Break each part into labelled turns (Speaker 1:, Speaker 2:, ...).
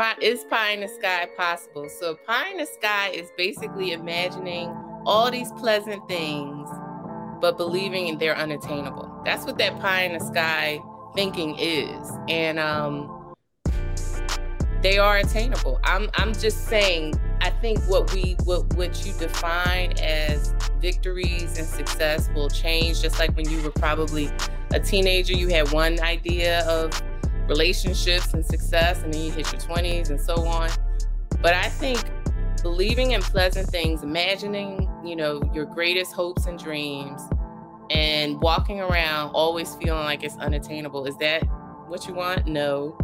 Speaker 1: pie, is pie in the sky possible? So pie in the sky is basically imagining all these pleasant things, but believing they're unattainable. That's what that pie in the sky thinking is. And um, they are attainable. I'm I'm just saying I think what we what what you define as victories and success will change just like when you were probably a teenager you had one idea of relationships and success and then you hit your 20s and so on. But I think believing in pleasant things, imagining, you know, your greatest hopes and dreams and walking around always feeling like it's unattainable. Is that what you want? No.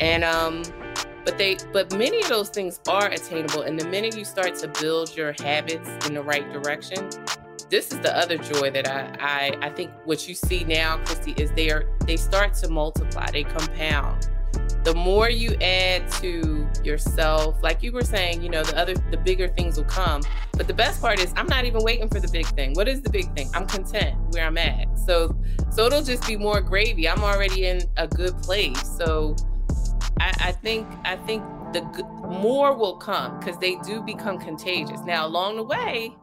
Speaker 1: And um but they but many of those things are attainable and the minute you start to build your habits in the right direction, this is the other joy that I, I I think what you see now, Christy, is they are they start to multiply, they compound the more you add to yourself, like you were saying, you know, the other, the bigger things will come. But the best part is, I'm not even waiting for the big thing. What is the big thing? I'm content where I'm at. So, so it'll just be more gravy. I'm already in a good place. So, I, I think, I think the more will come because they do become contagious. Now, along the way,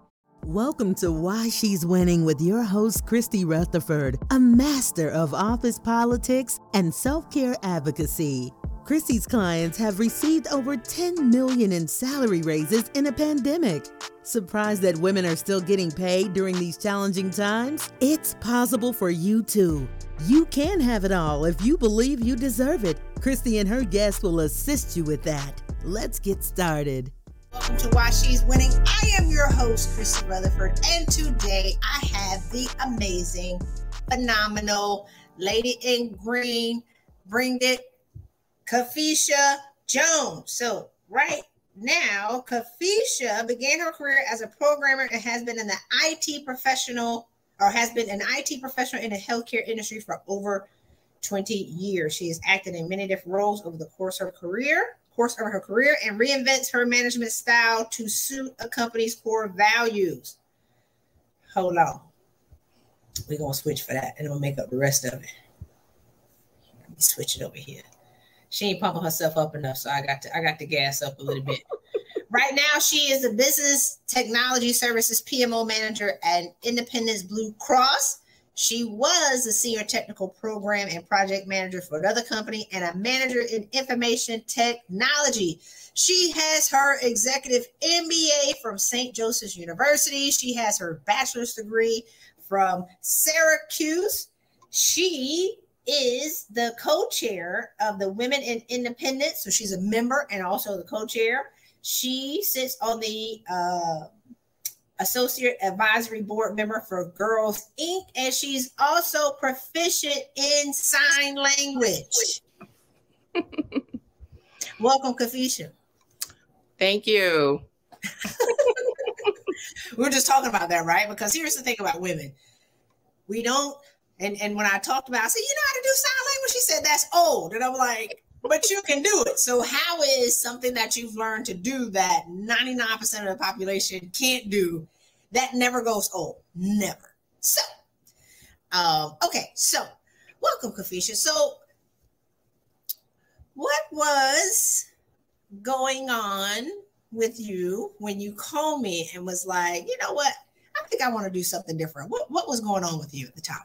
Speaker 2: Welcome to Why She's Winning with your host, Christy Rutherford, a master of office politics and self care advocacy. Christy's clients have received over 10 million in salary raises in a pandemic. Surprised that women are still getting paid during these challenging times? It's possible for you too. You can have it all if you believe you deserve it. Christy and her guests will assist you with that. Let's get started.
Speaker 3: Welcome to Why She's Winning. I am your host, Christy Rutherford, and today I have the amazing, phenomenal lady in green, bring it, Kafisha Jones. So, right now, Kafisha began her career as a programmer and has been in the IT professional or has been an IT professional in the healthcare industry for over 20 years. She has acted in many different roles over the course of her career course of her career and reinvents her management style to suit a company's core values. Hold on. We're gonna switch for that and we'll make up the rest of it. Let me switch it over here. She ain't pumping herself up enough, so I got to I got to gas up a little bit. right now, she is a business technology services PMO manager at Independence Blue Cross. She was a senior technical program and project manager for another company and a manager in information technology. She has her executive MBA from St. Joseph's University. She has her bachelor's degree from Syracuse. She is the co-chair of the Women in Independence. So she's a member and also the co-chair. She sits on the uh, associate advisory board member for Girls Inc. And she's also proficient in sign language. Welcome, Kafisha.
Speaker 1: Thank you.
Speaker 3: we are just talking about that, right? Because here's the thing about women. We don't, and, and when I talked about, I said, you know how to do sign language? She said, that's old. And I'm like, but you can do it. So, how is something that you've learned to do that 99% of the population can't do that never goes old? Never. So, um, okay, so welcome, Kafisha. So, what was going on with you when you called me and was like, you know what? I think I want to do something different. What, what was going on with you at the time?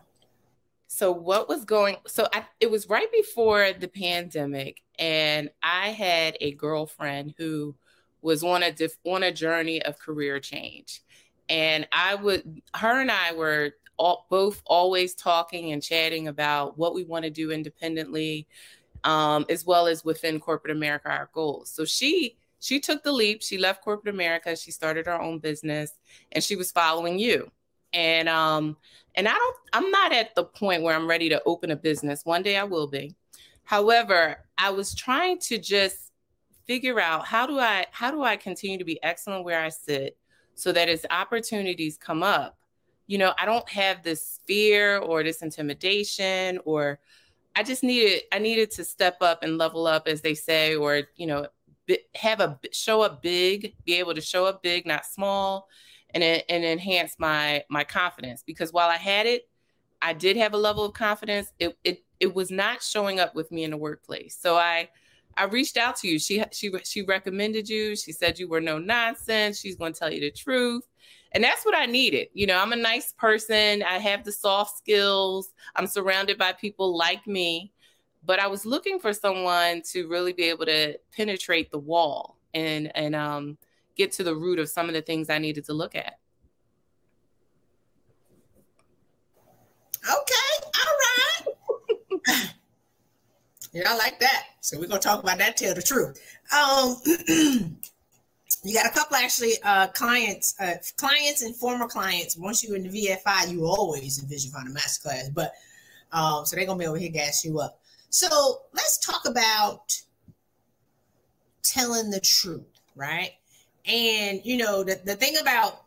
Speaker 1: So what was going so I, it was right before the pandemic and i had a girlfriend who was on a diff, on a journey of career change. And i would her and i were all, both always talking and chatting about what we want to do independently um, as well as within corporate america our goals. So she she took the leap. She left corporate america. She started her own business and she was following you and um and I don't I'm not at the point where I'm ready to open a business. One day I will be. However, I was trying to just figure out how do I how do I continue to be excellent where I sit so that as opportunities come up, you know, I don't have this fear or this intimidation or I just needed I needed to step up and level up as they say or you know have a show up big, be able to show up big, not small and and enhance my my confidence because while I had it, I did have a level of confidence. It it it was not showing up with me in the workplace. So I I reached out to you. She she she recommended you. She said you were no nonsense. She's going to tell you the truth. And that's what I needed. You know, I'm a nice person. I have the soft skills. I'm surrounded by people like me. But I was looking for someone to really be able to penetrate the wall and and um get to the root of some of the things I needed to look at.
Speaker 3: Okay, all right. yeah, I like that. So we're gonna talk about that. Tell the truth. Um, you got a couple actually uh, clients, uh, clients and former clients. Once you're in the VFI, you always envision for the masterclass, but um, so they're gonna be over here gas you up. So let's talk about telling the truth, right? And you know, the, the thing about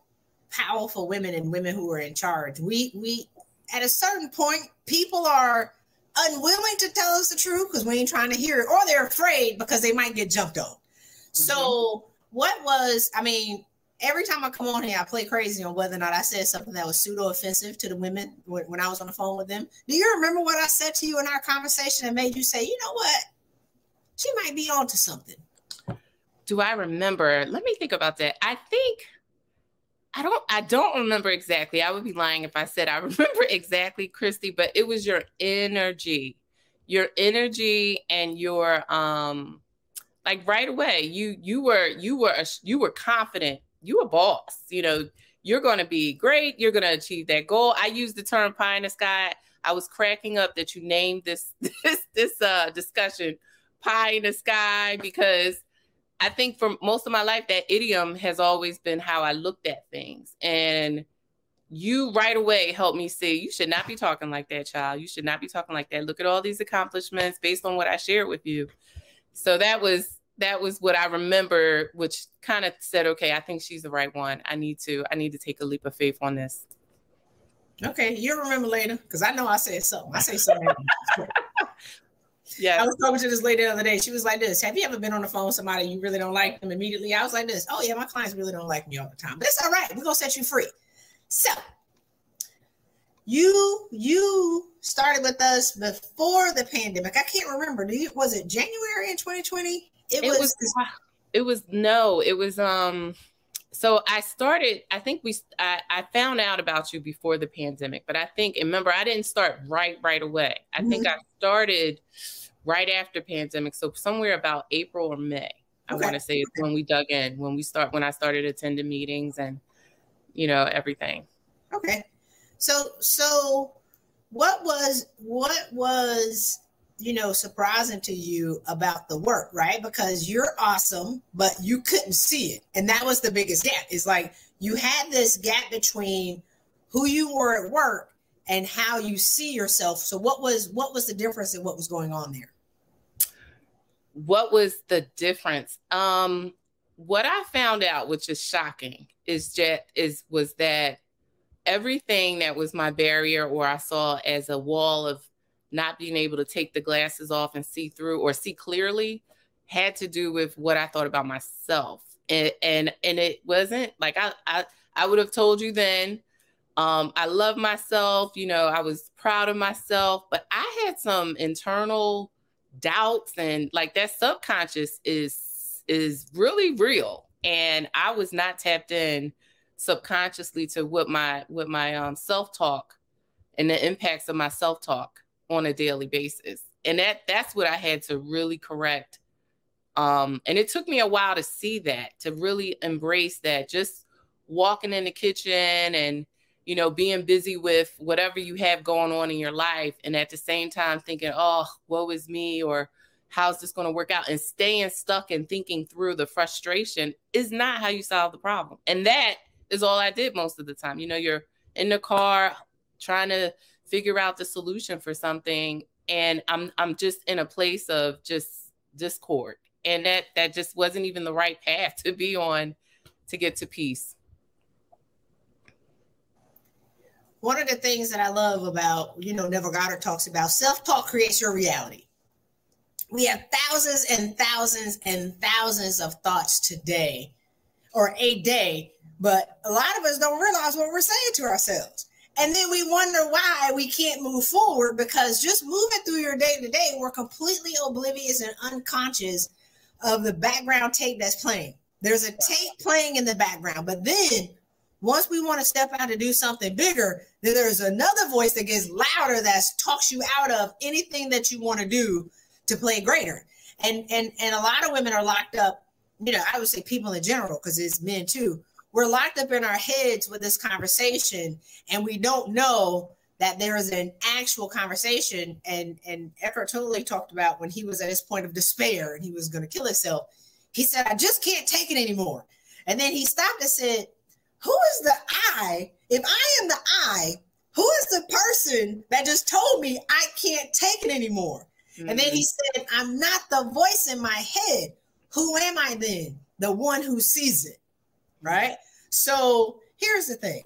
Speaker 3: powerful women and women who are in charge, we we at a certain point, people are unwilling to tell us the truth because we ain't trying to hear it, or they're afraid because they might get jumped on. Mm-hmm. So, what was, I mean, every time I come on here, I play crazy on whether or not I said something that was pseudo offensive to the women when, when I was on the phone with them. Do you remember what I said to you in our conversation that made you say, you know what? She might be onto something.
Speaker 1: Do I remember? Let me think about that. I think I don't I don't remember exactly. I would be lying if I said I remember exactly, Christy, but it was your energy. Your energy and your um like right away you you were you were a, you were confident. You a boss, you know, you're going to be great, you're going to achieve that goal. I use the term pie in the sky. I was cracking up that you named this this this uh discussion pie in the sky because I think for most of my life, that idiom has always been how I looked at things. And you right away helped me see you should not be talking like that, child. You should not be talking like that. Look at all these accomplishments based on what I shared with you. So that was that was what I remember, which kind of said, okay, I think she's the right one. I need to, I need to take a leap of faith on this.
Speaker 3: Okay, you'll remember later because I know I said something. I say something.
Speaker 1: Yeah.
Speaker 3: I was talking to this lady the other day. She was like this. Have you ever been on the phone with somebody you really don't like them immediately? I was like this. Oh yeah, my clients really don't like me all the time. But it's all right. We're gonna set you free. So you you started with us before the pandemic. I can't remember. Do you was it January in 2020?
Speaker 1: It, it was, was it was no, it was um so I started, I think we I, I, found out about you before the pandemic, but I think remember I didn't start right right away. I mm-hmm. think I started right after pandemic. So somewhere about April or May, I want to say is when we dug in, when we start when I started attending meetings and you know everything.
Speaker 3: Okay. So so what was what was you know surprising to you about the work right? Because you're awesome but you couldn't see it. And that was the biggest gap. It's like you had this gap between who you were at work and how you see yourself. So what was what was the difference in what was going on there?
Speaker 1: What was the difference? Um what i found out which is shocking is just is was that everything that was my barrier or i saw as a wall of not being able to take the glasses off and see through or see clearly had to do with what I thought about myself. And and, and it wasn't like I, I I would have told you then. Um, I love myself, you know, I was proud of myself, but I had some internal doubts and like that subconscious is is really real. And I was not tapped in subconsciously to what my what my um self-talk and the impacts of my self-talk on a daily basis. And that that's what I had to really correct. Um, and it took me a while to see that, to really embrace that. Just walking in the kitchen and you know, being busy with whatever you have going on in your life, and at the same time thinking, oh, woe is me, or how's this going to work out? And staying stuck and thinking through the frustration is not how you solve the problem. And that is all I did most of the time. You know, you're in the car trying to figure out the solution for something and i'm i'm just in a place of just discord. And that that just wasn't even the right path to be on to get to peace.
Speaker 3: One of the things that i love about you know neville goddard talks about self-talk creates your reality. We have thousands and thousands and thousands of thoughts today or a day but a lot of us don't realize what we're saying to ourselves And then we wonder why we can't move forward because just moving through your day to day, we're completely oblivious and unconscious of the background tape that's playing. There's a tape playing in the background, but then once we want to step out to do something bigger, then there's another voice that gets louder that talks you out of anything that you want to do to play greater. And and and a lot of women are locked up, you know, I would say people in general, because it's men too, we're locked up in our heads with this conversation and we don't know that there is an actual conversation. And and Eckhart Tolle talked about when he was at his point of despair and he was going to kill himself. He said I just can't take it anymore. And then he stopped and said who is the I? If I am the I who is the person that just told me I can't take it anymore? Mm-hmm. and then he mm-hmm. said I'm not the voice in my head. Who am I then? The one who sees it right? So here's the thing.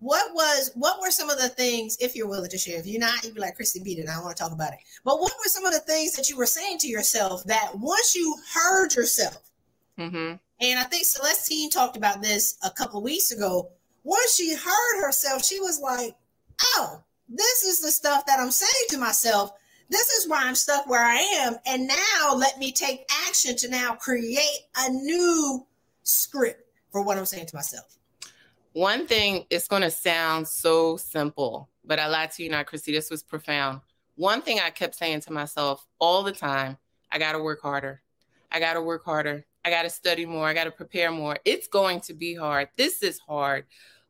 Speaker 3: What was what were some of the things, if you're willing to share? If you're not, you'd be like Christy beat it. I want to talk about it. But what were some of the things that you were saying to yourself that once you heard yourself, mm-hmm. and I think Celestine talked about this a couple weeks ago. Once she heard herself, she was like, "Oh, this is the stuff that I'm saying to myself. This is why I'm stuck where I am. And now let me take action to now create a new script for what I'm saying to myself?
Speaker 1: One thing, it's going to sound so simple, but I lied to you not, Christy. This was profound. One thing I kept saying to myself all the time I got to work harder. I got to work harder. I got to study more. I got to prepare more. It's going to be hard. This is hard.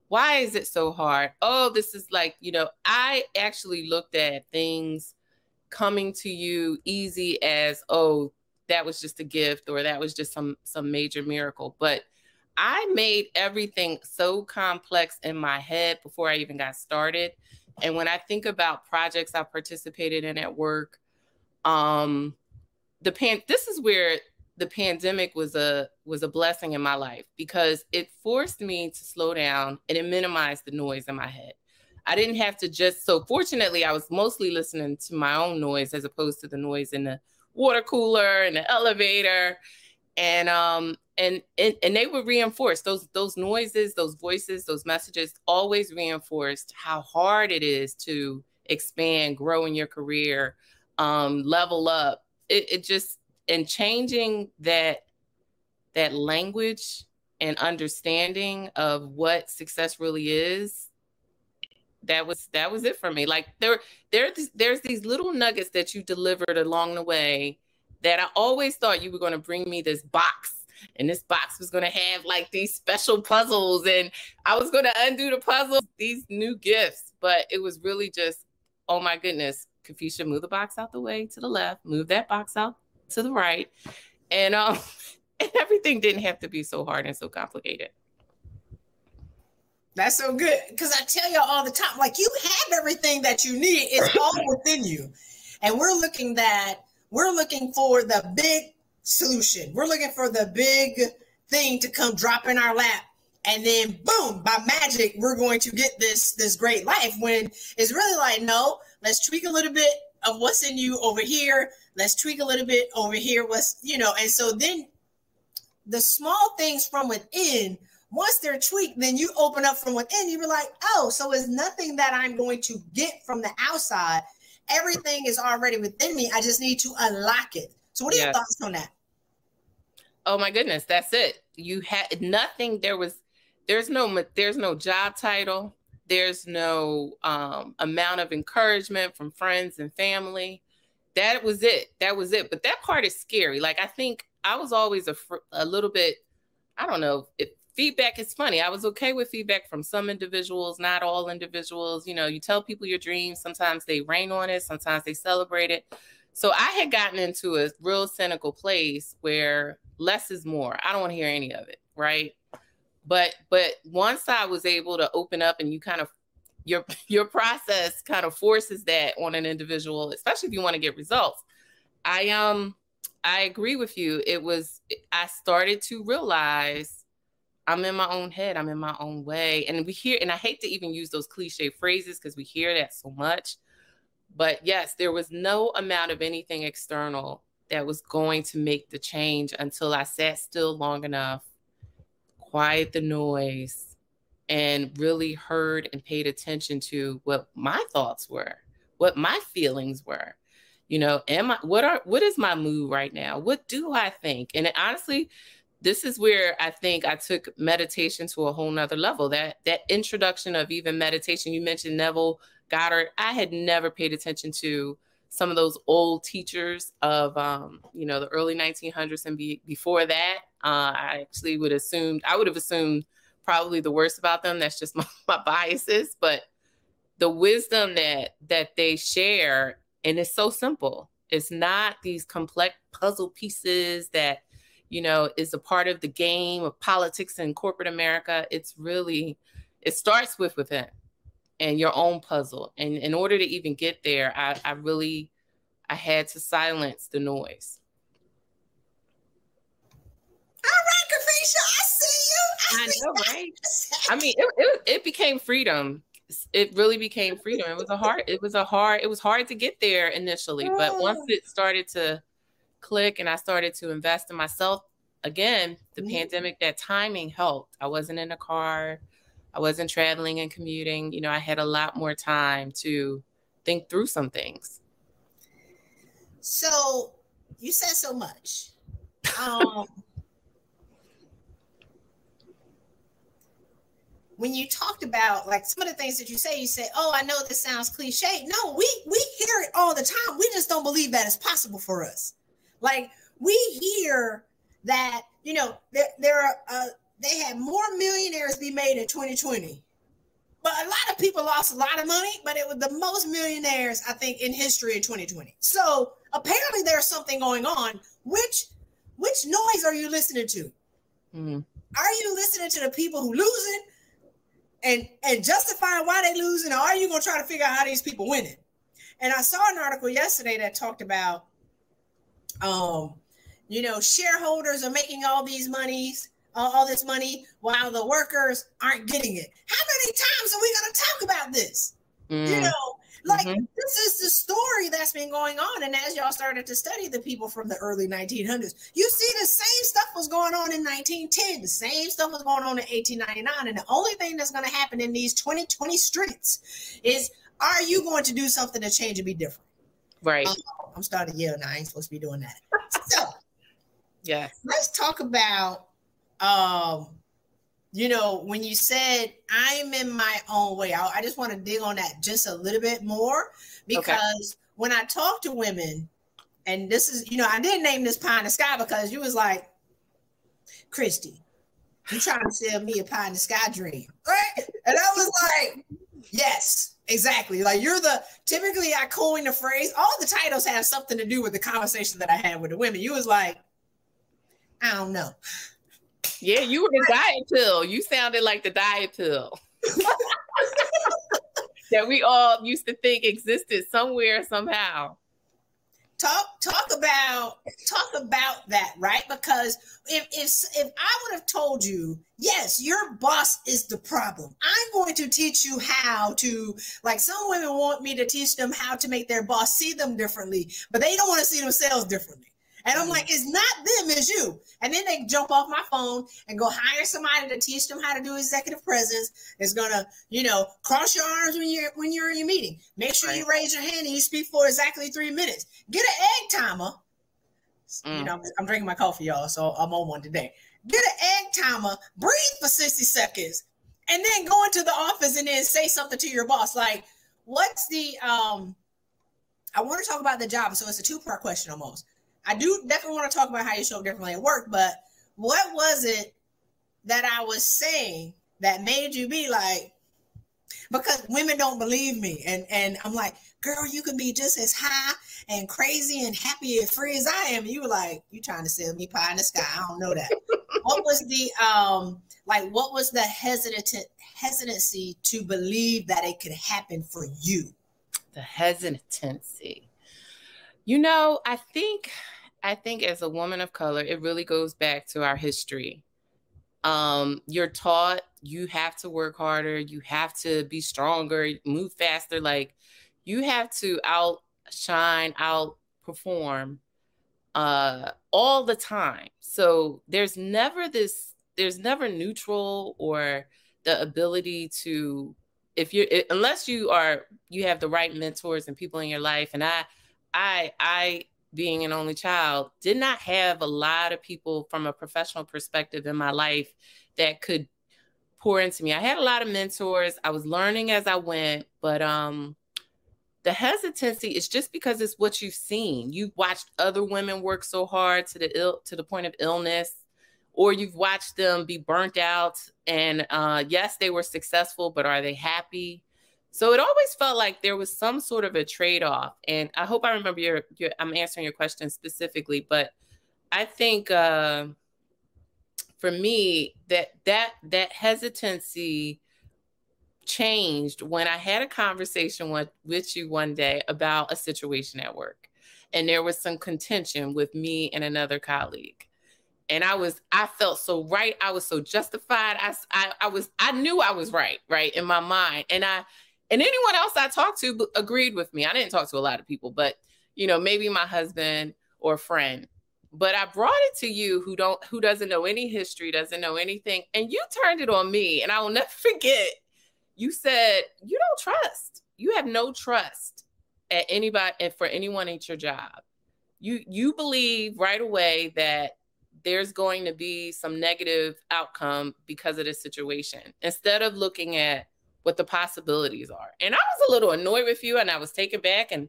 Speaker 1: Why is it so hard? Oh, this is like, you know, I actually looked at things coming to you easy as, oh, that was just a gift or that was just some some major miracle. But I made everything so complex in my head before I even got started. And when I think about projects I participated in at work, um, the pan this is where the pandemic was a was a blessing in my life because it forced me to slow down and it minimized the noise in my head. I didn't have to just so fortunately I was mostly listening to my own noise as opposed to the noise in the water cooler and the elevator and um and, and and they were reinforced. Those those noises those voices those messages always reinforced how hard it is to expand grow in your career um level up. It, it just and changing that that language and understanding of what success really is that was that was it for me. Like there there's there's these little nuggets that you delivered along the way that I always thought you were going to bring me this box and this box was going to have like these special puzzles and I was going to undo the puzzles, these new gifts. But it was really just, oh my goodness, Kafisha, move the box out the way to the left, move that box out to the right. And um and everything didn't have to be so hard and so complicated.
Speaker 3: That's so good. Cause I tell you all all the time, like you have everything that you need. It's all within you. And we're looking that we're looking for the big solution. We're looking for the big thing to come drop in our lap. And then boom, by magic, we're going to get this this great life. When it's really like, no, let's tweak a little bit of what's in you over here. Let's tweak a little bit over here. What's you know, and so then the small things from within, once they're tweaked, then you open up from within. You be like, oh, so it's nothing that I'm going to get from the outside. Everything is already within me. I just need to unlock it. So, what are yes. your thoughts on that?
Speaker 1: Oh my goodness, that's it. You had nothing. There was, there's no, there's no job title. There's no um, amount of encouragement from friends and family. That was it. That was it. But that part is scary. Like I think I was always a, a little bit. I don't know if feedback is funny. I was okay with feedback from some individuals, not all individuals. You know, you tell people your dreams. Sometimes they rain on it, sometimes they celebrate it. So I had gotten into a real cynical place where less is more. I don't want to hear any of it, right? But but once I was able to open up and you kind of your your process kind of forces that on an individual, especially if you want to get results. I um I agree with you. It was I started to realize I'm in my own head. I'm in my own way. And we hear, and I hate to even use those cliche phrases because we hear that so much. But yes, there was no amount of anything external that was going to make the change until I sat still long enough, quiet the noise, and really heard and paid attention to what my thoughts were, what my feelings were. You know, am I what are what is my mood right now? What do I think? And honestly, this is where I think I took meditation to a whole nother level. That that introduction of even meditation, you mentioned Neville Goddard. I had never paid attention to some of those old teachers of um, you know the early 1900s and be, before that. Uh, I actually would assume I would have assumed probably the worst about them. That's just my, my biases, but the wisdom that that they share, and it's so simple. It's not these complex puzzle pieces that you know is a part of the game of politics in corporate America. It's really it starts with within and your own puzzle. And in order to even get there, I, I really I had to silence the noise.
Speaker 3: All right, Kafisha, I see you.
Speaker 1: I know, right? I mean, it, it, it became freedom. It really became freedom. It was a hard, it was a hard, it was hard to get there initially, but once oh. it started to click and I started to invest in myself again, the mm-hmm. pandemic, that timing helped. I wasn't in a car, I wasn't traveling and commuting. You know, I had a lot more time to think through some things.
Speaker 3: So you said so much. Um, when you talked about like some of the things that you say, you say, "Oh, I know this sounds cliche." No, we we hear it all the time. We just don't believe that it's possible for us. Like we hear that you know there, there are uh, they had more millionaires be made in 2020, but a lot of people lost a lot of money. But it was the most millionaires I think in history in 2020. So apparently there's something going on. Which which noise are you listening to? Mm-hmm. Are you listening to the people who losing? and and justifying why they losing, or are you gonna try to figure out how these people winning? And I saw an article yesterday that talked about, um, you know, shareholders are making all these monies, uh, all this money, while the workers aren't getting it. How many times are we gonna talk about this? Mm. You know, like mm-hmm. this is the story that's been going on. And as y'all started to study the people from the early 1900s, you see the same stuff was going on in 1910. The same stuff was going on in 1899. And the only thing that's going to happen in these 2020 streets is are you going to do something to change and be different?
Speaker 1: Right. Um,
Speaker 3: I'm starting to yell now. I ain't supposed to be doing that. so
Speaker 1: yeah.
Speaker 3: Let's talk about um you know, when you said I'm in my own way, I, I just want to dig on that just a little bit more because okay. when I talk to women, and this is, you know, I didn't name this pie in the sky because you was like, Christy, you trying to sell me a pie in the sky dream, right? And I was like, yes, exactly. Like you're the typically I coin the phrase. All the titles have something to do with the conversation that I had with the women. You was like, I don't know.
Speaker 1: Yeah, you were the diet pill. You sounded like the diet pill that we all used to think existed somewhere somehow.
Speaker 3: Talk talk about talk about that, right? Because if if if I would have told you, yes, your boss is the problem. I'm going to teach you how to like some women want me to teach them how to make their boss see them differently, but they don't want to see themselves differently. And I'm like, it's not them, it's you. And then they jump off my phone and go hire somebody to teach them how to do executive presence. It's gonna, you know, cross your arms when you're when you're in your meeting. Make sure right. you raise your hand and you speak for exactly three minutes. Get an egg timer. Mm. You know, I'm drinking my coffee, y'all, so I'm on one today. Get an egg timer, breathe for 60 seconds, and then go into the office and then say something to your boss. Like, what's the um I want to talk about the job, so it's a two-part question almost I do definitely want to talk about how you show up differently at work, but what was it that I was saying that made you be like, because women don't believe me. And and I'm like, girl, you can be just as high and crazy and happy and free as I am. And you were like, you trying to sell me pie in the sky. I don't know that. what was the um like what was the hesitant hesitancy to believe that it could happen for you?
Speaker 1: The hesitancy. You know, I think I think as a woman of color, it really goes back to our history. Um, you're taught you have to work harder, you have to be stronger, move faster. Like you have to outshine, outperform uh, all the time. So there's never this, there's never neutral or the ability to if you're unless you are you have the right mentors and people in your life and i i i being an only child did not have a lot of people from a professional perspective in my life that could pour into me. I had a lot of mentors. I was learning as i went but um the hesitancy is just because it's what you've seen. You've watched other women work so hard to the ill to the point of illness or you've watched them be burnt out and uh, yes they were successful but are they happy so it always felt like there was some sort of a trade-off and i hope i remember your, your i'm answering your question specifically but i think uh, for me that that that hesitancy changed when i had a conversation with, with you one day about a situation at work and there was some contention with me and another colleague and I was I felt so right. I was so justified. I, I I was I knew I was right, right in my mind. And I and anyone else I talked to agreed with me. I didn't talk to a lot of people, but you know, maybe my husband or friend. But I brought it to you who don't who doesn't know any history, doesn't know anything, and you turned it on me. And I will never forget. You said you don't trust. You have no trust at anybody and for anyone at your job. You you believe right away that there's going to be some negative outcome because of this situation instead of looking at what the possibilities are. And I was a little annoyed with you and I was taken back and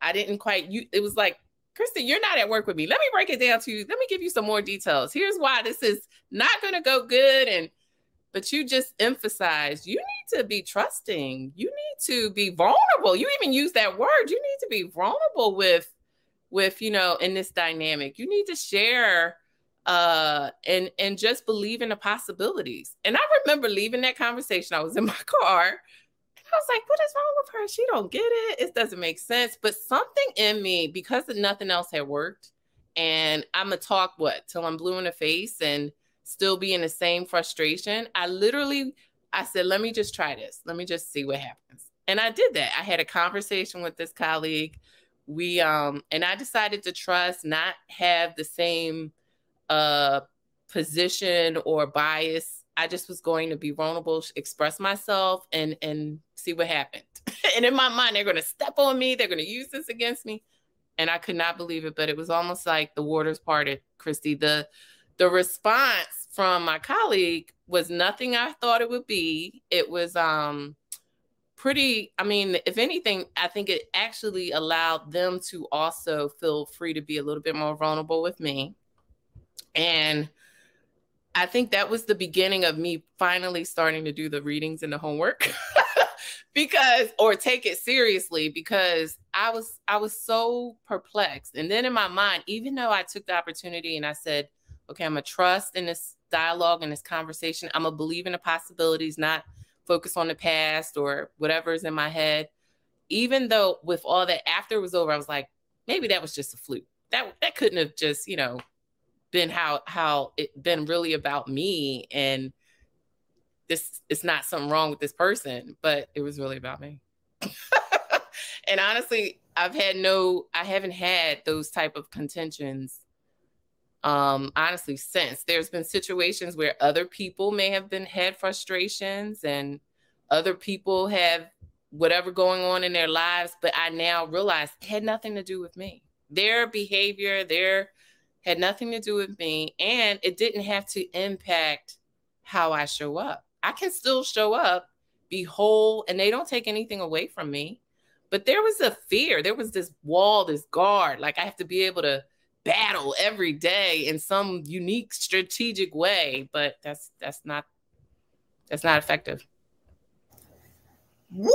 Speaker 1: I didn't quite you it was like Kristen, you're not at work with me. Let me break it down to you. Let me give you some more details. Here's why this is not going to go good and but you just emphasized you need to be trusting. You need to be vulnerable. You even use that word. You need to be vulnerable with with, you know, in this dynamic. You need to share uh and and just believe in the possibilities. And i remember leaving that conversation. I was in my car. And i was like what is wrong with her? She don't get it. It doesn't make sense. But something in me because nothing else had worked and i'm gonna talk what till i'm blue in the face and still be in the same frustration i literally i said let me just try this. Let me just see what happens. And i did that. I had a conversation with this colleague. We um and i decided to trust not have the same a position or bias. I just was going to be vulnerable, express myself, and and see what happened. and in my mind, they're going to step on me. They're going to use this against me, and I could not believe it. But it was almost like the waters parted, Christy. The the response from my colleague was nothing I thought it would be. It was um pretty i mean if anything i think it actually allowed them to also feel free to be a little bit more vulnerable with me and I think that was the beginning of me finally starting to do the readings and the homework because or take it seriously because I was I was so perplexed. And then in my mind, even though I took the opportunity and I said, okay, I'm gonna trust in this dialogue and this conversation. I'm gonna believe in the possibilities, not focus on the past or whatever's in my head. Even though with all that after it was over, I was like, maybe that was just a fluke. That that couldn't have just, you know, been how how it been really about me and this it's not something wrong with this person but it was really about me. And honestly i've had no i haven't had those type of contentions um honestly since. There's been situations where other people may have been had frustrations and other people have whatever going on in their lives but i now realize it had nothing to do with me. Their behavior their had nothing to do with me, and it didn't have to impact how I show up. I can still show up, be whole, and they don't take anything away from me. But there was a fear, there was this wall, this guard. Like I have to be able to battle every day in some unique strategic way, but that's that's not that's not effective.
Speaker 3: Woo!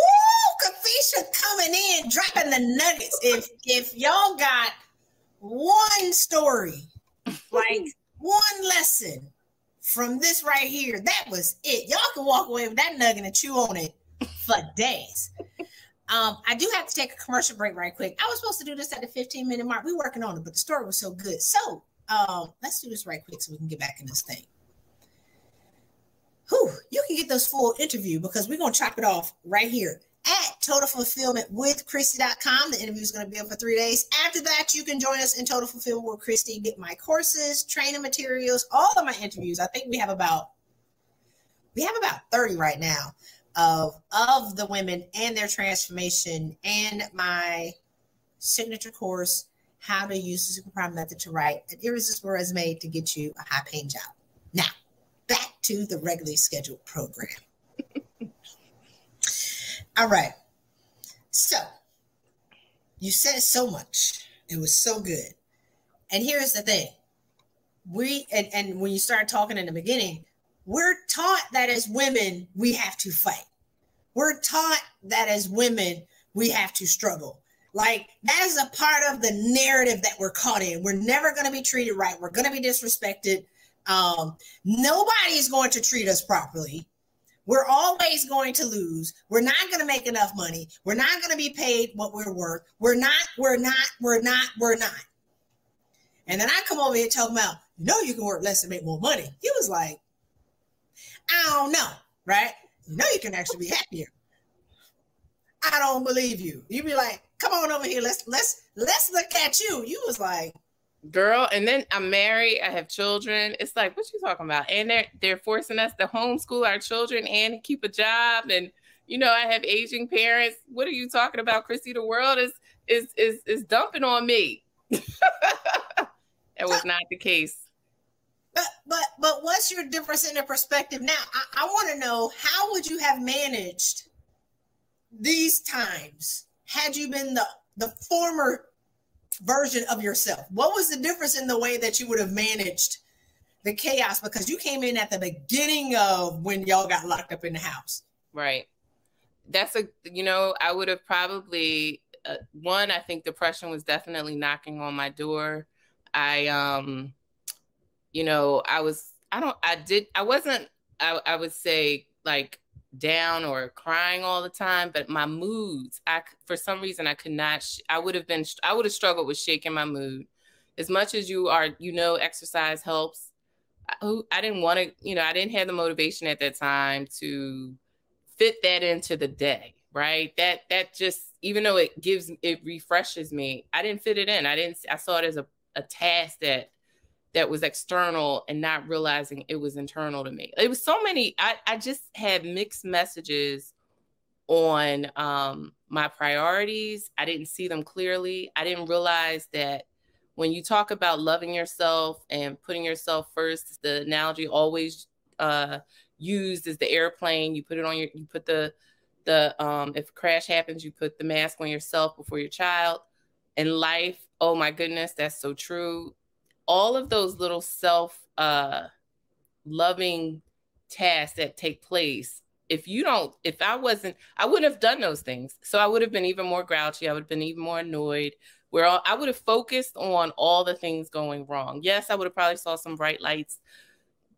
Speaker 3: Kafisha coming in, dropping the nuggets. If if y'all got one story, like one lesson from this right here. That was it. Y'all can walk away with that nugget and chew on it for days. Um, I do have to take a commercial break right quick. I was supposed to do this at the 15 minute mark. We working on it, but the story was so good. So um, let's do this right quick so we can get back in this thing. Whew, you can get this full interview because we're gonna chop it off right here at Total Fulfillment with Christy.com. The interview is going to be up for three days. After that, you can join us in Total Fulfillment with Christy, get my courses, training materials, all of my interviews. I think we have about we have about 30 right now of of the women and their transformation and my signature course how to use the super prime method to write an irresistible resume to get you a high paying job now back to the regularly scheduled program all right. So you said so much. It was so good. And here's the thing. We and, and when you start talking in the beginning we're taught that as women we have to fight. We're taught that as women we have to struggle. Like that is a part of the narrative that we're caught in. We're never going to be treated right. We're going to be disrespected. Um nobody's going to treat us properly we're always going to lose we're not going to make enough money we're not going to be paid what we're worth we're not we're not we're not we're not and then i come over here talking about you know you can work less and make more money he was like I don't know, right? You know you can actually be happier. I don't believe you. You'd be like, come on over here. Let's let's let's look at you. You was like,
Speaker 1: girl. And then I'm married. I have children. It's like, what you talking about? And they're they're forcing us to homeschool our children and keep a job. And you know, I have aging parents. What are you talking about, Chrissy? The world is is is is dumping on me. that was not the case.
Speaker 3: But but but what's your difference in the perspective now? I, I want to know how would you have managed these times had you been the the former version of yourself? What was the difference in the way that you would have managed the chaos? Because you came in at the beginning of when y'all got locked up in the house.
Speaker 1: Right. That's a you know I would have probably uh, one. I think depression was definitely knocking on my door. I um you know, I was, I don't, I did, I wasn't, I, I would say like down or crying all the time, but my moods, I, for some reason, I could not, sh- I would have been, I would have struggled with shaking my mood. As much as you are, you know, exercise helps. I, I didn't want to, you know, I didn't have the motivation at that time to fit that into the day, right? That, that just, even though it gives, it refreshes me, I didn't fit it in. I didn't, I saw it as a, a task that that was external and not realizing it was internal to me. It was so many, I, I just had mixed messages on um, my priorities. I didn't see them clearly. I didn't realize that when you talk about loving yourself and putting yourself first, the analogy always uh, used is the airplane. You put it on your, you put the, the, um, if crash happens, you put the mask on yourself before your child. In life, oh my goodness, that's so true all of those little self uh, loving tasks that take place if you don't if i wasn't i wouldn't have done those things. So i would have been even more grouchy. I would have been even more annoyed. Where i would have focused on all the things going wrong. Yes i would have probably saw some bright lights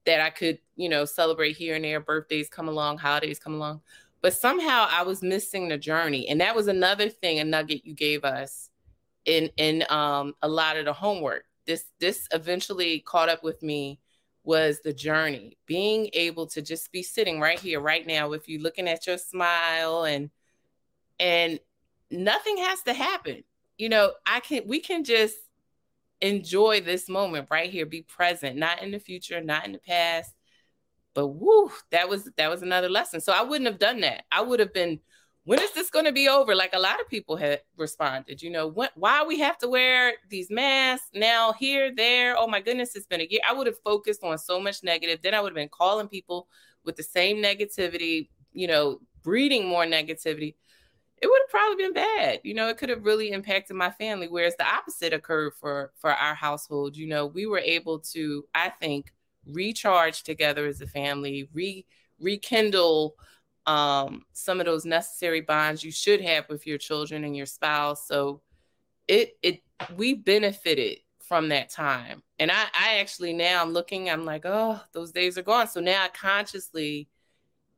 Speaker 1: that i could you know celebrate here and there birthdays come along holidays come along. But somehow i was missing the journey. And that was another thing a nugget you gave us in in um, a lot of the homework this this eventually caught up with me was the journey being able to just be sitting right here right now with you looking at your smile and and nothing has to happen. You know i can we can just enjoy this moment right here be present not in the future not in the past. But woo that was that was another lesson. So i wouldn't have done that. I would have been when is this going to be over? Like a lot of people had responded, you know, why we have to wear these masks now, here, there. Oh my goodness, it's been a year. I would have focused on so much negative. Then I would have been calling people with the same negativity, you know, breeding more negativity. It would have probably been bad. You know, it could have really impacted my family. Whereas the opposite occurred for for our household. You know, we were able to, I think, recharge together as a family, re rekindle um, some of those necessary bonds you should have with your children and your spouse. So it it we benefited from that time. And I, I actually now I'm looking, I'm like, oh, those days are gone. So now I consciously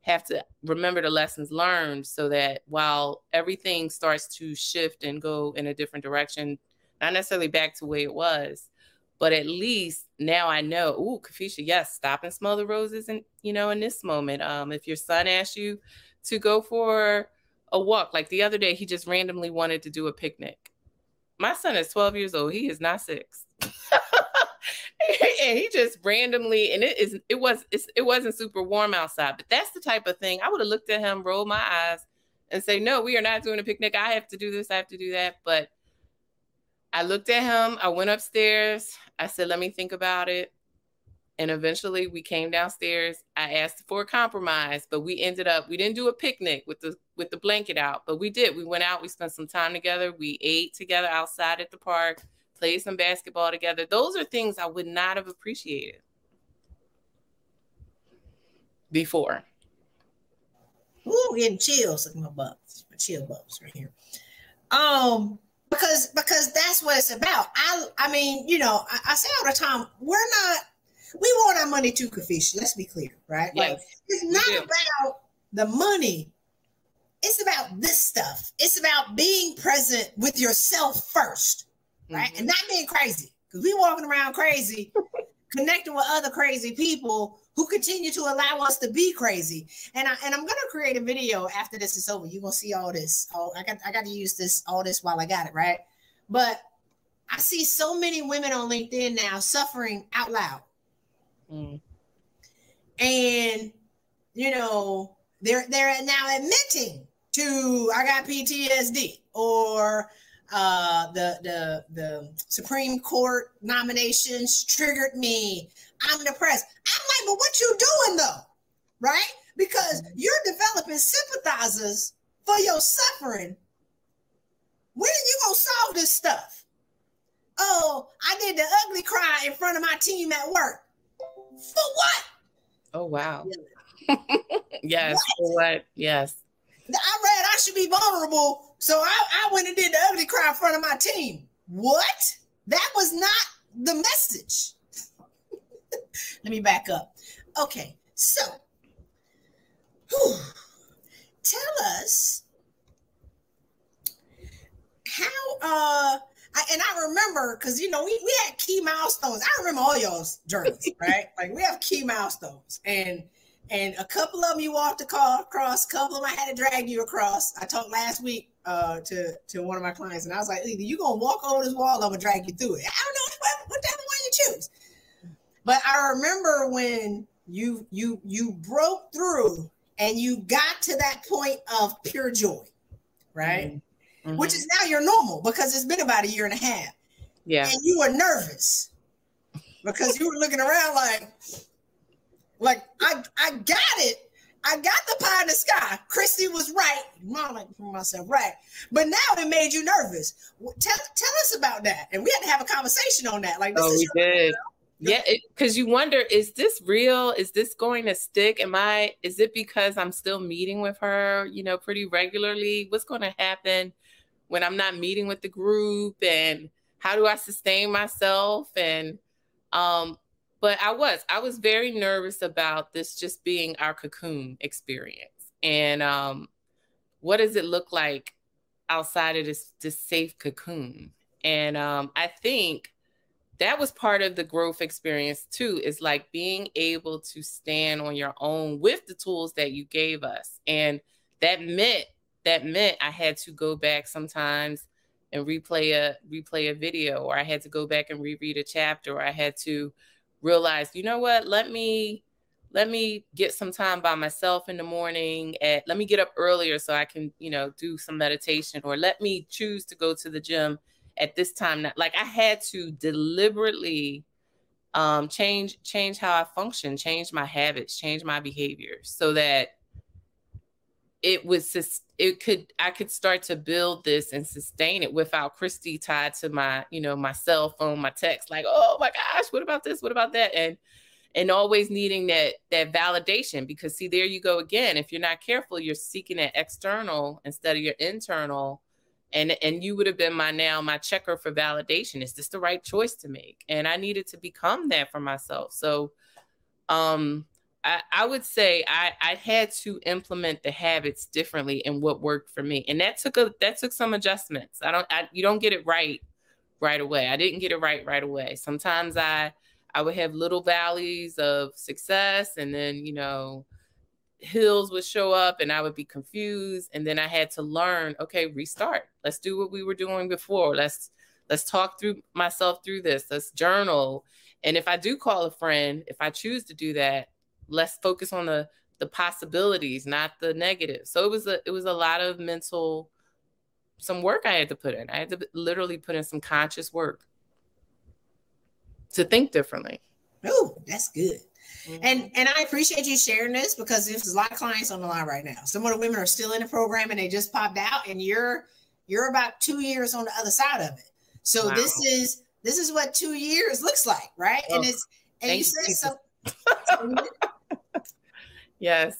Speaker 1: have to remember the lessons learned so that while everything starts to shift and go in a different direction, not necessarily back to where it was, but at least now I know, ooh, Kafisha, yes, stop and smell the roses and you know, in this moment. Um, if your son asks you to go for a walk, like the other day, he just randomly wanted to do a picnic. My son is 12 years old, he is not six. and he just randomly and it is it was it wasn't super warm outside but that's the type of thing i would have looked at him rolled my eyes and say no we are not doing a picnic i have to do this i have to do that but i looked at him i went upstairs i said let me think about it and eventually we came downstairs i asked for a compromise but we ended up we didn't do a picnic with the with the blanket out but we did we went out we spent some time together we ate together outside at the park played some basketball together. Those are things I would not have appreciated before.
Speaker 3: Ooh, getting chills at my bumps, my chill bumps right here. Um, because because that's what it's about. I I mean, you know, I, I say all the time, we're not we want our money too, Kafisha. Let's be clear, right?
Speaker 1: Yes,
Speaker 3: like it's not about the money. It's about this stuff. It's about being present with yourself first right? Mm-hmm. And not being crazy because we walking around crazy, connecting with other crazy people who continue to allow us to be crazy. And I and I'm gonna create a video after this is over. You're gonna see all this. Oh, I got I got to use this all this while I got it right. But I see so many women on LinkedIn now suffering out loud. Mm. And you know, they're they're now admitting to I got PTSD or uh, the the the Supreme Court nominations triggered me. I'm depressed. I'm like, but what you doing though, right? Because mm-hmm. you're developing sympathizers for your suffering. When are you gonna solve this stuff? Oh, I did the ugly cry in front of my team at work. For what?
Speaker 1: Oh wow. yes. What? For what? Yes.
Speaker 3: I read I should be vulnerable so I, I went and did the ugly cry in front of my team. What? That was not the message. Let me back up. Okay, so whew, tell us how uh I, and I remember because you know we, we had key milestones. I remember all y'all's journeys, right? Like we have key milestones, and and a couple of them you walked across, a couple of them I had to drag you across. I talked last week uh, to to one of my clients, and I was like, either you gonna walk over this wall, I'm gonna drag you through it. I don't know whatever one you choose. But I remember when you you you broke through and you got to that point of pure joy, right? Mm-hmm. Which is now your normal because it's been about a year and a half.
Speaker 1: Yeah.
Speaker 3: And you were nervous because you were looking around like, like I I got it, I got the pie in the sky. Christy was right. Mom, for myself, right. But now it made you nervous. Tell, tell us about that. And we had to have a conversation on that. Like,
Speaker 1: this oh, we did. Yeah, because you wonder, is this real? Is this going to stick? Am I? Is it because I'm still meeting with her, you know, pretty regularly? What's going to happen when I'm not meeting with the group? And how do I sustain myself? And um, but I was, I was very nervous about this just being our cocoon experience. And um, what does it look like outside of this, this safe cocoon? And um, I think that was part of the growth experience too, is like being able to stand on your own with the tools that you gave us. And that meant that meant I had to go back sometimes and replay a replay a video, or I had to go back and reread a chapter, or I had to realized, you know what, let me let me get some time by myself in the morning at let me get up earlier so I can, you know, do some meditation or let me choose to go to the gym at this time. Like I had to deliberately um change change how I function, change my habits, change my behavior so that it was it could I could start to build this and sustain it without Christy tied to my, you know, my cell phone, my text, like, oh my gosh, what about this? What about that? And and always needing that that validation because see, there you go again. If you're not careful, you're seeking that external instead of your internal. And and you would have been my now my checker for validation. Is this the right choice to make? And I needed to become that for myself. So um I, I would say I, I had to implement the habits differently and what worked for me. And that took a that took some adjustments. I don't I, you don't get it right right away. I didn't get it right right away. Sometimes I I would have little valleys of success and then, you know, hills would show up and I would be confused and then I had to learn, okay, restart. Let's do what we were doing before. Let's let's talk through myself through this. Let's journal And if I do call a friend, if I choose to do that, let's focus on the the possibilities, not the negative. So it was a it was a lot of mental some work I had to put in. I had to literally put in some conscious work to think differently.
Speaker 3: Oh, that's good. Mm-hmm. And and I appreciate you sharing this because there's a lot of clients on the line right now. Some of the women are still in the program and they just popped out, and you're you're about two years on the other side of it. So wow. this is this is what two years looks like, right? Oh, and it's and you said so.
Speaker 1: yes.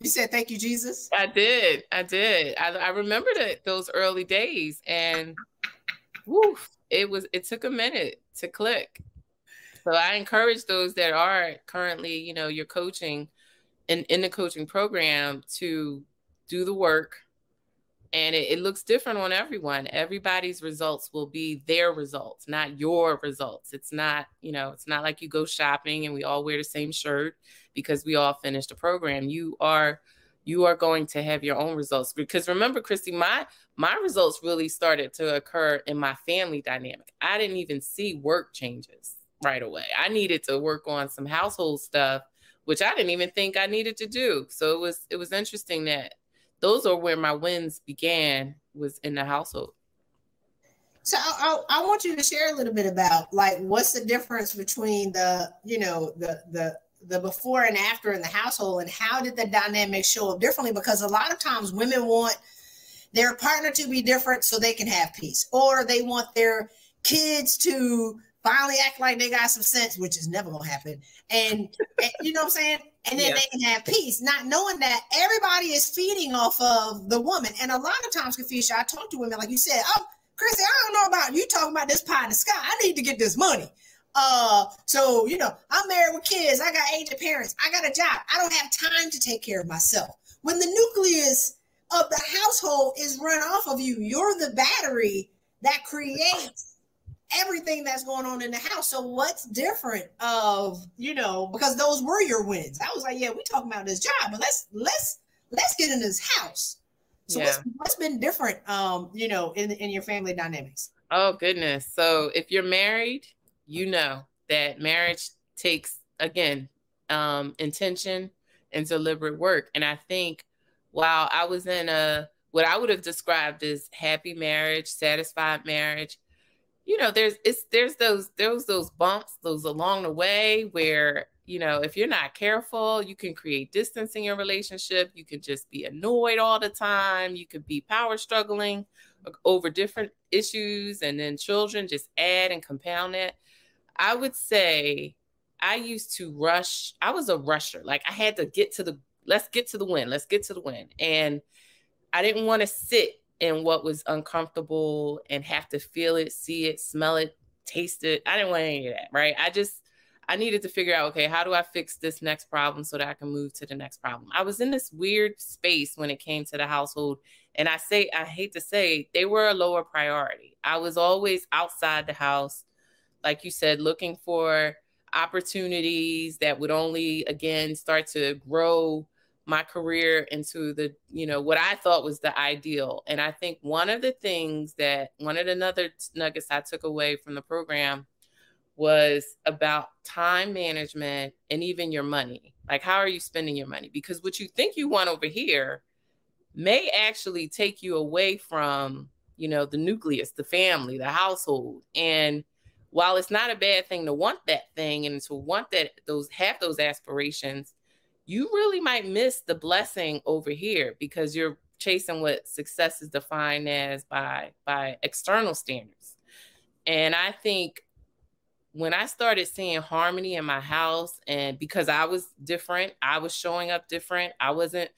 Speaker 3: You said thank you, Jesus.
Speaker 1: I did. I did. I, I remember that those early days, and woof, it was. It took a minute to click. So I encourage those that are currently, you know, you're coaching in, in the coaching program to do the work. And it, it looks different on everyone. Everybody's results will be their results, not your results. It's not, you know, it's not like you go shopping and we all wear the same shirt because we all finished the program. You are you are going to have your own results because remember christy my my results really started to occur in my family dynamic i didn't even see work changes right away. I needed to work on some household stuff, which I didn't even think I needed to do. So it was it was interesting that those are where my wins began was in the household.
Speaker 3: So I, I, I, want you to share a little bit about like what's the difference between the you know the the the before and after in the household and how did the dynamics show up differently because a lot of times women want their partner to be different so they can have peace or they want their kids to finally act like they got some sense, which is never gonna happen. And, and you know what I'm saying? And then yeah. they can have peace, not knowing that everybody is feeding off of the woman. And a lot of times, Confucia, I talk to women like you said, oh, Chrissy, I don't know about you talking about this pie in the sky. I need to get this money. Uh, so you know, I'm married with kids, I got aging parents, I got a job, I don't have time to take care of myself. When the nucleus of the household is run off of you, you're the battery that creates everything that's going on in the house. So what's different of, you know, because those were your wins. I was like, yeah, we talking about this job, but let's let's let's get in this house. So yeah. what's, what's been different um, you know, in in your family dynamics?
Speaker 1: Oh goodness. So if you're married, you know that marriage takes again um intention and deliberate work. And I think while I was in a what I would have described as happy marriage, satisfied marriage, you know, there's it's there's those there's those bumps, those along the way where you know if you're not careful, you can create distance in your relationship. You can just be annoyed all the time. You could be power struggling over different issues, and then children just add and compound it I would say I used to rush. I was a rusher. Like I had to get to the let's get to the win. Let's get to the win. And I didn't want to sit and what was uncomfortable and have to feel it, see it, smell it, taste it. I didn't want any of that, right? I just I needed to figure out, okay, how do I fix this next problem so that I can move to the next problem? I was in this weird space when it came to the household. And I say, I hate to say, they were a lower priority. I was always outside the house, like you said, looking for opportunities that would only, again, start to grow my career into the you know what i thought was the ideal. And i think one of the things that one of the other nuggets i took away from the program was about time management and even your money. Like how are you spending your money? Because what you think you want over here may actually take you away from you know the nucleus the family the household. And while it's not a bad thing to want that thing and to want that those have those aspirations you really might miss the blessing over here because you're chasing what success is defined as by by external standards. And I think when I started seeing harmony in my house and because I was different, I was showing up different. I wasn't,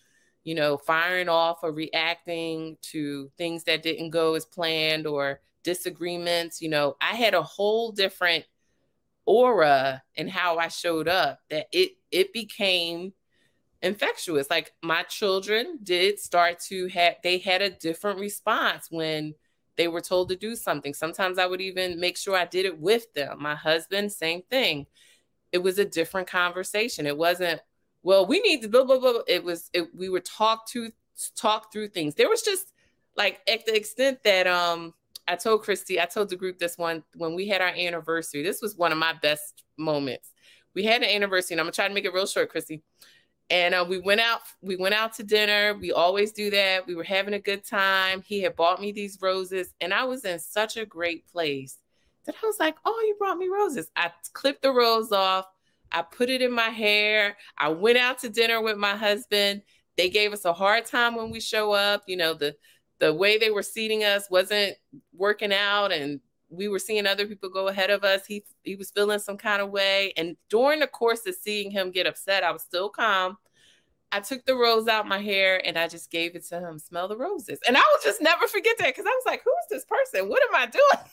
Speaker 1: you know, firing off or reacting to things that didn't go as planned or disagreements, you know, I had a whole different aura in how I showed up that it it became infectious. Like my children did start to have they had a different response when they were told to do something. Sometimes I would even make sure I did it with them. My husband, same thing. It was a different conversation. It wasn't, well, we need to blah blah blah. It was it, we were talked to talk through things. There was just like at the extent that um I told Christy, I told the group this one when we had our anniversary. This was one of my best moments. We had an anniversary, and I'm gonna try to make it real short, Chrissy. And uh, we went out. We went out to dinner. We always do that. We were having a good time. He had bought me these roses, and I was in such a great place that I was like, "Oh, you brought me roses." I clipped the rose off. I put it in my hair. I went out to dinner with my husband. They gave us a hard time when we show up. You know the the way they were seating us wasn't working out, and we were seeing other people go ahead of us. He he was feeling some kind of way. And during the course of seeing him get upset, I was still calm. I took the rose out my hair and I just gave it to him. Smell the roses. And I will just never forget that because I was like, who is this person? What am I doing?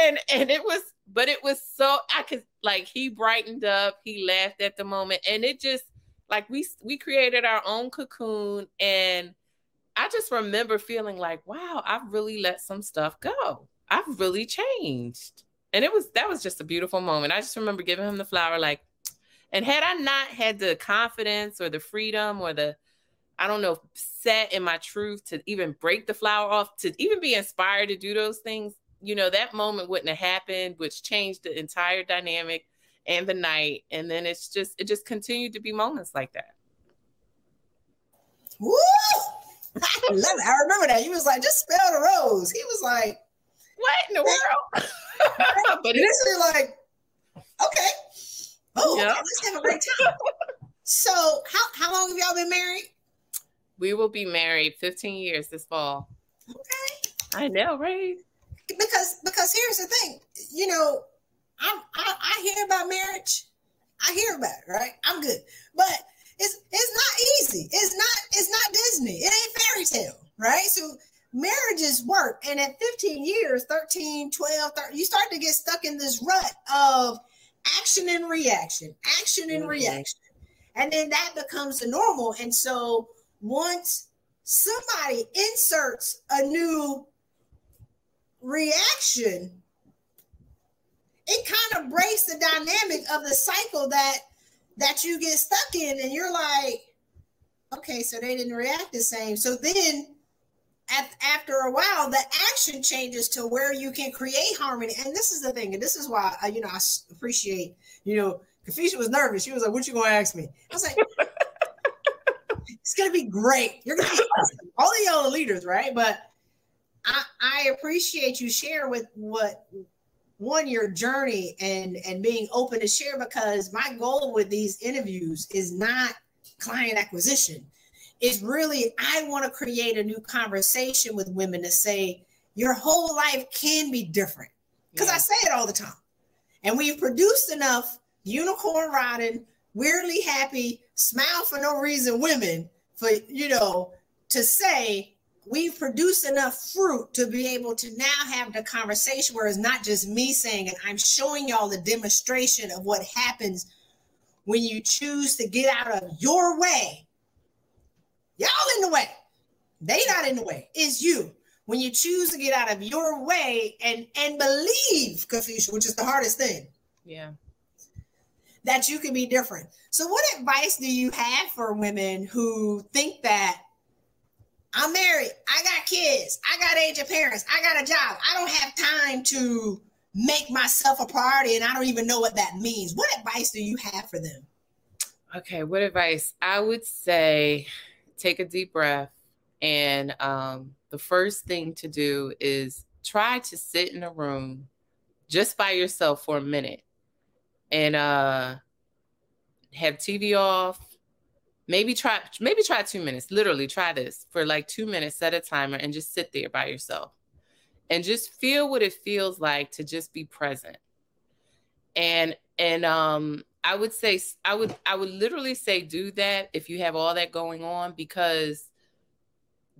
Speaker 1: and and it was, but it was so I could like he brightened up, he laughed at the moment, and it just like we we created our own cocoon and I just remember feeling like, wow, I've really let some stuff go. I've really changed. And it was that was just a beautiful moment. I just remember giving him the flower like and had I not had the confidence or the freedom or the I don't know, set in my truth to even break the flower off, to even be inspired to do those things, you know, that moment wouldn't have happened, which changed the entire dynamic and the night. And then it's just, it just continued to be moments like that.
Speaker 3: Woo! I love it. I remember that. He was like, just spell the rose. He was like,
Speaker 1: what in the world?
Speaker 3: but it's like, okay. Oh, yep. okay, let's have a great time. so how, how long have y'all been married?
Speaker 1: We will be married 15 years this fall. Okay. I know, right?
Speaker 3: Because because here's the thing, you know, I'm, I, I hear about marriage. I hear about it, right? I'm good. But it's it's not easy. It's not it's not Disney. It ain't fairy tale, right? So marriages work. And at 15 years, 13, 12, 13, you start to get stuck in this rut of action and reaction, action and mm-hmm. reaction. And then that becomes the normal. And so once somebody inserts a new reaction, it kind of breaks the dynamic of the cycle that that you get stuck in and you're like okay so they didn't react the same so then at, after a while, the action changes to where you can create harmony. And this is the thing, and this is why I, you know I appreciate. You know, Confucia was nervous. She was like, "What you gonna ask me?" I was like, "It's gonna be great. You're gonna be awesome. all of y'all are leaders, right?" But I, I appreciate you share with what one your journey and and being open to share because my goal with these interviews is not client acquisition is really I want to create a new conversation with women to say your whole life can be different. Because yeah. I say it all the time. And we've produced enough unicorn riding, weirdly happy, smile for no reason women for, you know, to say we've produced enough fruit to be able to now have the conversation where it's not just me saying it, I'm showing y'all the demonstration of what happens when you choose to get out of your way Y'all in the way. They not in the way. It's you. When you choose to get out of your way and and believe, Confucia, which is the hardest thing.
Speaker 1: Yeah.
Speaker 3: That you can be different. So, what advice do you have for women who think that I'm married, I got kids, I got aged parents, I got a job, I don't have time to make myself a priority, and I don't even know what that means. What advice do you have for them?
Speaker 1: Okay, what advice? I would say take a deep breath. And um, the first thing to do is try to sit in a room just by yourself for a minute and uh, have TV off. Maybe try maybe try two minutes. Literally try this for like two minutes, set a timer, and just sit there by yourself. And just feel what it feels like to just be present. And and um I would say I would I would literally say do that if you have all that going on because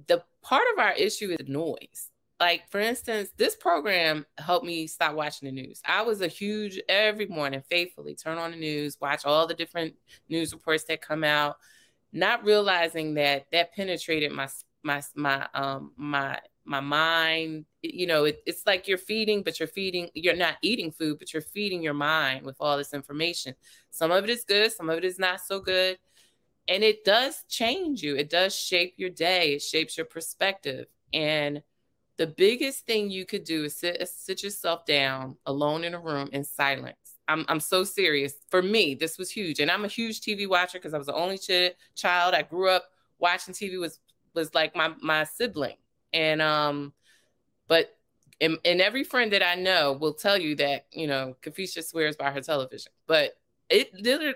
Speaker 1: the part of our issue is noise. Like for instance, this program helped me stop watching the news. I was a huge every morning faithfully turn on the news, watch all the different news reports that come out, not realizing that that penetrated my my my um my my mind you know it, it's like you're feeding but you're feeding you're not eating food but you're feeding your mind with all this information. Some of it is good some of it is not so good. And it does change you. It does shape your day. It shapes your perspective. And the biggest thing you could do is sit, sit yourself down alone in a room in silence. I'm I'm so serious. For me, this was huge, and I'm a huge TV watcher because I was the only ch- child. I grew up watching TV was was like my my sibling, and um, but and, and every friend that I know will tell you that you know Kafisha swears by her television, but it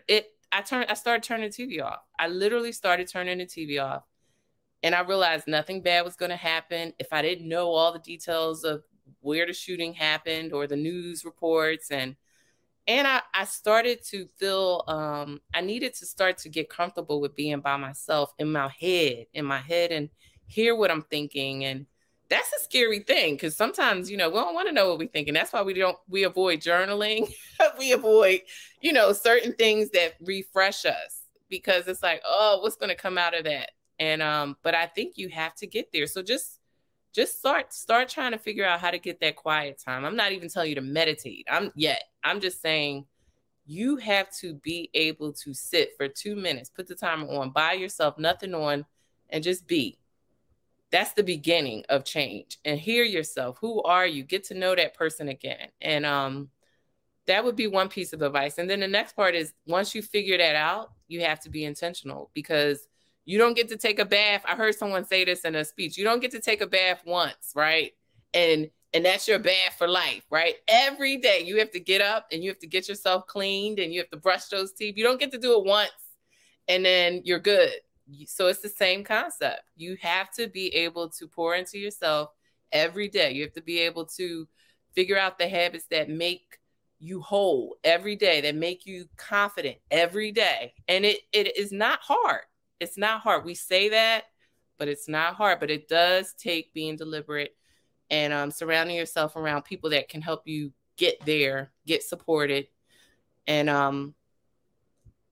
Speaker 1: it I turned I started turning TV off. I literally started turning the TV off. And I realized nothing bad was going to happen if I didn't know all the details of where the shooting happened or the news reports and and I, I started to feel um, I needed to start to get comfortable with being by myself in my head, in my head, and hear what I'm thinking. And that's a scary thing because sometimes, you know, we don't want to know what we're thinking. That's why we don't we avoid journaling. we avoid, you know, certain things that refresh us because it's like, oh, what's going to come out of that? And um, but I think you have to get there. So just just start start trying to figure out how to get that quiet time. I'm not even telling you to meditate. I'm yet. I'm just saying you have to be able to sit for 2 minutes, put the timer on by yourself, nothing on and just be. That's the beginning of change. And hear yourself. Who are you? Get to know that person again. And um that would be one piece of advice. And then the next part is once you figure that out, you have to be intentional because you don't get to take a bath. I heard someone say this in a speech. You don't get to take a bath once, right? And and that's your bath for life, right? Every day you have to get up and you have to get yourself cleaned and you have to brush those teeth. You don't get to do it once and then you're good. So it's the same concept. You have to be able to pour into yourself every day. You have to be able to figure out the habits that make you whole every day, that make you confident every day. And it it is not hard it's not hard. We say that, but it's not hard. But it does take being deliberate and um, surrounding yourself around people that can help you get there, get supported, and um,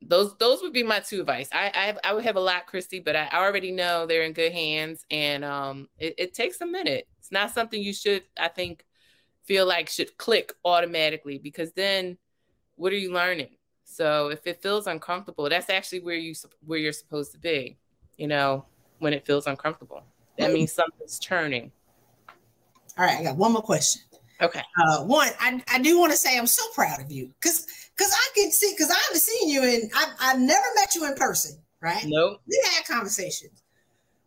Speaker 1: those those would be my two advice. I I, have, I would have a lot, Christy, but I already know they're in good hands, and um, it, it takes a minute. It's not something you should, I think, feel like should click automatically because then what are you learning? So if it feels uncomfortable, that's actually where you where you're supposed to be. You know, when it feels uncomfortable, that means something's turning.
Speaker 3: All right, I got one more question.
Speaker 1: Okay.
Speaker 3: Uh, one, I, I do want to say I'm so proud of you because because I can see because I haven't seen you and I've, I've never met you in person, right?
Speaker 1: No. Nope.
Speaker 3: We had conversations,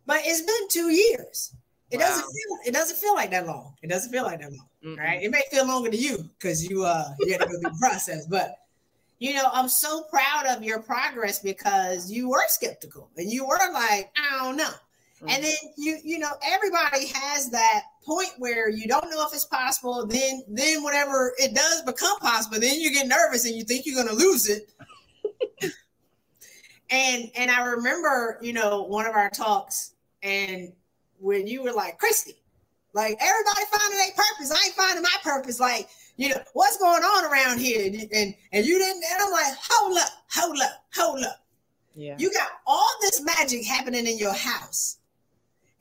Speaker 3: but it's been two years. It wow. doesn't feel it doesn't feel like that long. It doesn't feel like that long, mm right? It may feel longer to you because you uh you had to go through the process, but you know, I'm so proud of your progress because you were skeptical and you were like, I don't know. Mm-hmm. And then you, you know, everybody has that point where you don't know if it's possible. Then, then whatever it does become possible, then you get nervous and you think you're going to lose it. and and I remember, you know, one of our talks, and when you were like, Christy, like everybody finding their purpose, I ain't finding my purpose. Like you know, what's going on around here? And and you didn't, and I'm like, hold up, hold up, hold up. Yeah. You got all this magic happening in your house,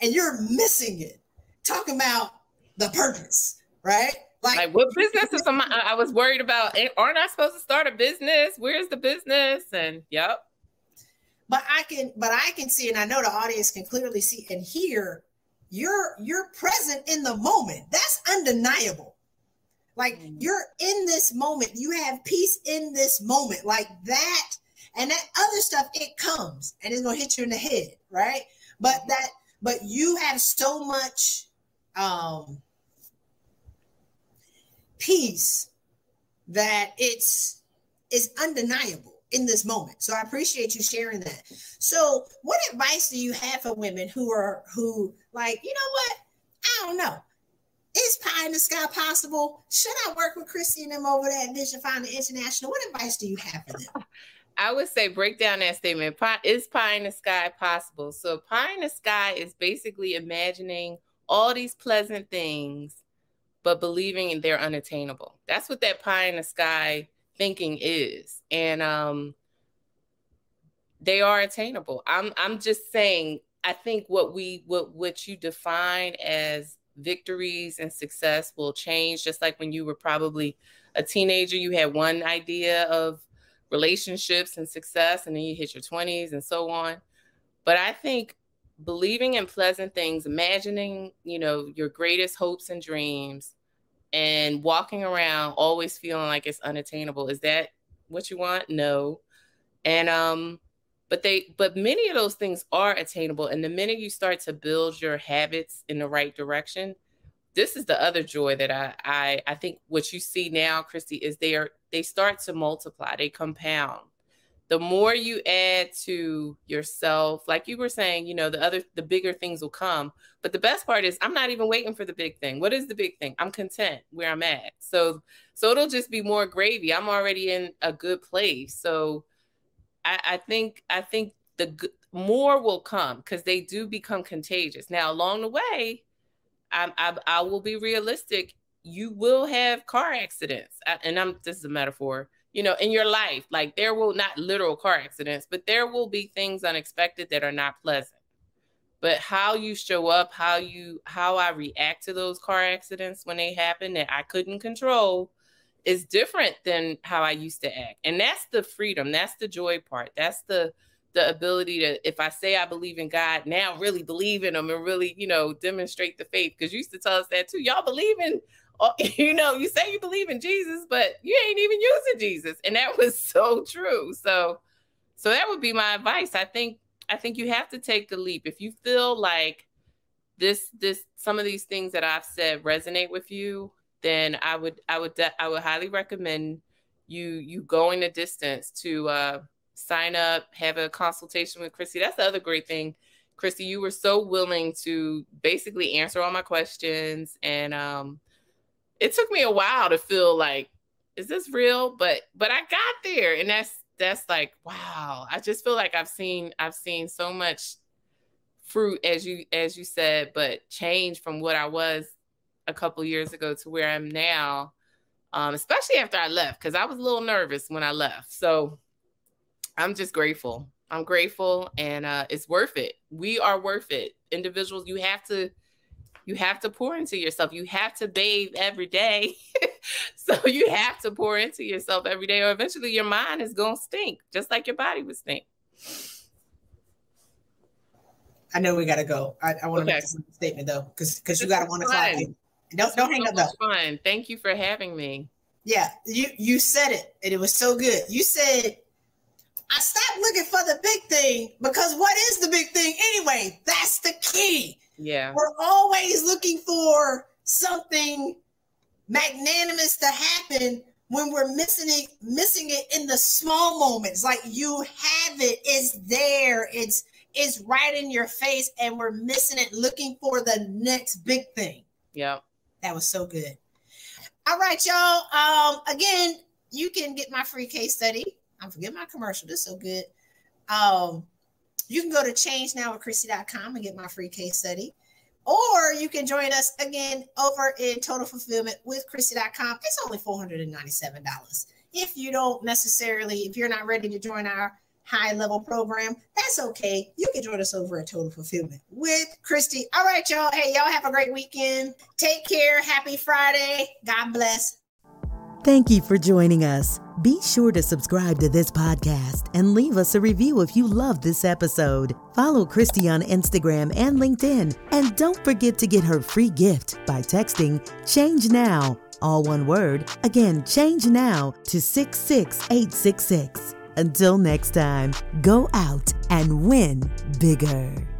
Speaker 3: and you're missing it. Talking about the purpose, right?
Speaker 1: Like, like what business is my, I was worried about. Aren't I supposed to start a business? Where's the business? And yep.
Speaker 3: But I can, but I can see, and I know the audience can clearly see and hear. You're you're present in the moment. That's undeniable. Like mm. you're in this moment, you have peace in this moment, like that. And that other stuff, it comes and it's gonna hit you in the head, right? But mm-hmm. that, but you have so much um peace that it's it's undeniable in this moment. So I appreciate you sharing that. So what advice do you have for women who are who like, you know what? I don't know. Is pie in the sky possible? Should I work with Christy and them over there at Vision Finder International? What advice do you have for them?
Speaker 1: I would say break down that statement. Pie, is pie in the sky possible? So pie in the sky is basically imagining all these pleasant things, but believing they're unattainable. That's what that pie in the sky thinking is. And um they are attainable. I'm I'm just saying I think what we what what you define as victories and success will change. Just like when you were probably a teenager, you had one idea of relationships and success, and then you hit your 20s and so on. But I think believing in pleasant things, imagining, you know, your greatest hopes and dreams, and walking around always feeling like it's unattainable. Is that what you want? No. And um but they but many of those things are attainable and the minute you start to build your habits in the right direction, this is the other joy that I I I think what you see now, Christy, is they are they start to multiply, they compound. The more you add to yourself, like you were saying, you know, the other the bigger things will come. But the best part is I'm not even waiting for the big thing. What is the big thing? I'm content where I'm at. So so it'll just be more gravy. I'm already in a good place. So I, I think I think the more will come because they do become contagious. Now along the way, I, I, I will be realistic. You will have car accidents, and I'm this is a metaphor. You know, in your life, like there will not literal car accidents, but there will be things unexpected that are not pleasant. But how you show up, how you how I react to those car accidents when they happen that I couldn't control is different than how I used to act. And that's the freedom. That's the joy part. That's the the ability to, if I say I believe in God, now really believe in Him and really, you know, demonstrate the faith. Because you used to tell us that too. Y'all believe in, you know, you say you believe in Jesus, but you ain't even using Jesus, and that was so true. So, so that would be my advice. I think, I think you have to take the leap. If you feel like this, this, some of these things that I've said resonate with you, then I would, I would, I would highly recommend you, you going the distance to. uh sign up, have a consultation with Christy. That's the other great thing. Christy, you were so willing to basically answer all my questions. And um, it took me a while to feel like, is this real? But but I got there. And that's that's like, wow. I just feel like I've seen I've seen so much fruit as you as you said, but change from what I was a couple years ago to where I'm now. Um, especially after I left, because I was a little nervous when I left. So I'm just grateful. I'm grateful and uh, it's worth it. We are worth it. Individuals, you have to you have to pour into yourself. You have to bathe every day. so you have to pour into yourself every day, or eventually your mind is gonna stink, just like your body would stink.
Speaker 3: I know we gotta go. I, I want to okay. make this statement though, because because you gotta want to talk. Don't don't hang so up though.
Speaker 1: Fun. Thank you for having me.
Speaker 3: Yeah, you you said it, and it was so good. You said I stopped looking for the big thing because what is the big thing anyway? That's the key.
Speaker 1: Yeah.
Speaker 3: We're always looking for something magnanimous to happen when we're missing it missing it in the small moments. Like you have it. It's there. It's it's right in your face and we're missing it looking for the next big thing.
Speaker 1: Yeah.
Speaker 3: That was so good. All right y'all. Um again you can get my free case study. I'm forgetting my commercial. This is so good. Um, you can go to changenowwithchristy.com and get my free case study. Or you can join us again over in Total Fulfillment with Christy.com. It's only $497. If you don't necessarily, if you're not ready to join our high level program, that's okay. You can join us over at Total Fulfillment with Christy. All right, y'all. Hey, y'all have a great weekend. Take care. Happy Friday. God bless.
Speaker 2: Thank you for joining us. Be sure to subscribe to this podcast and leave us a review if you love this episode. Follow Christy on Instagram and LinkedIn. And don't forget to get her free gift by texting Change Now, all one word. Again, change now to 66866. Until next time, go out and win bigger.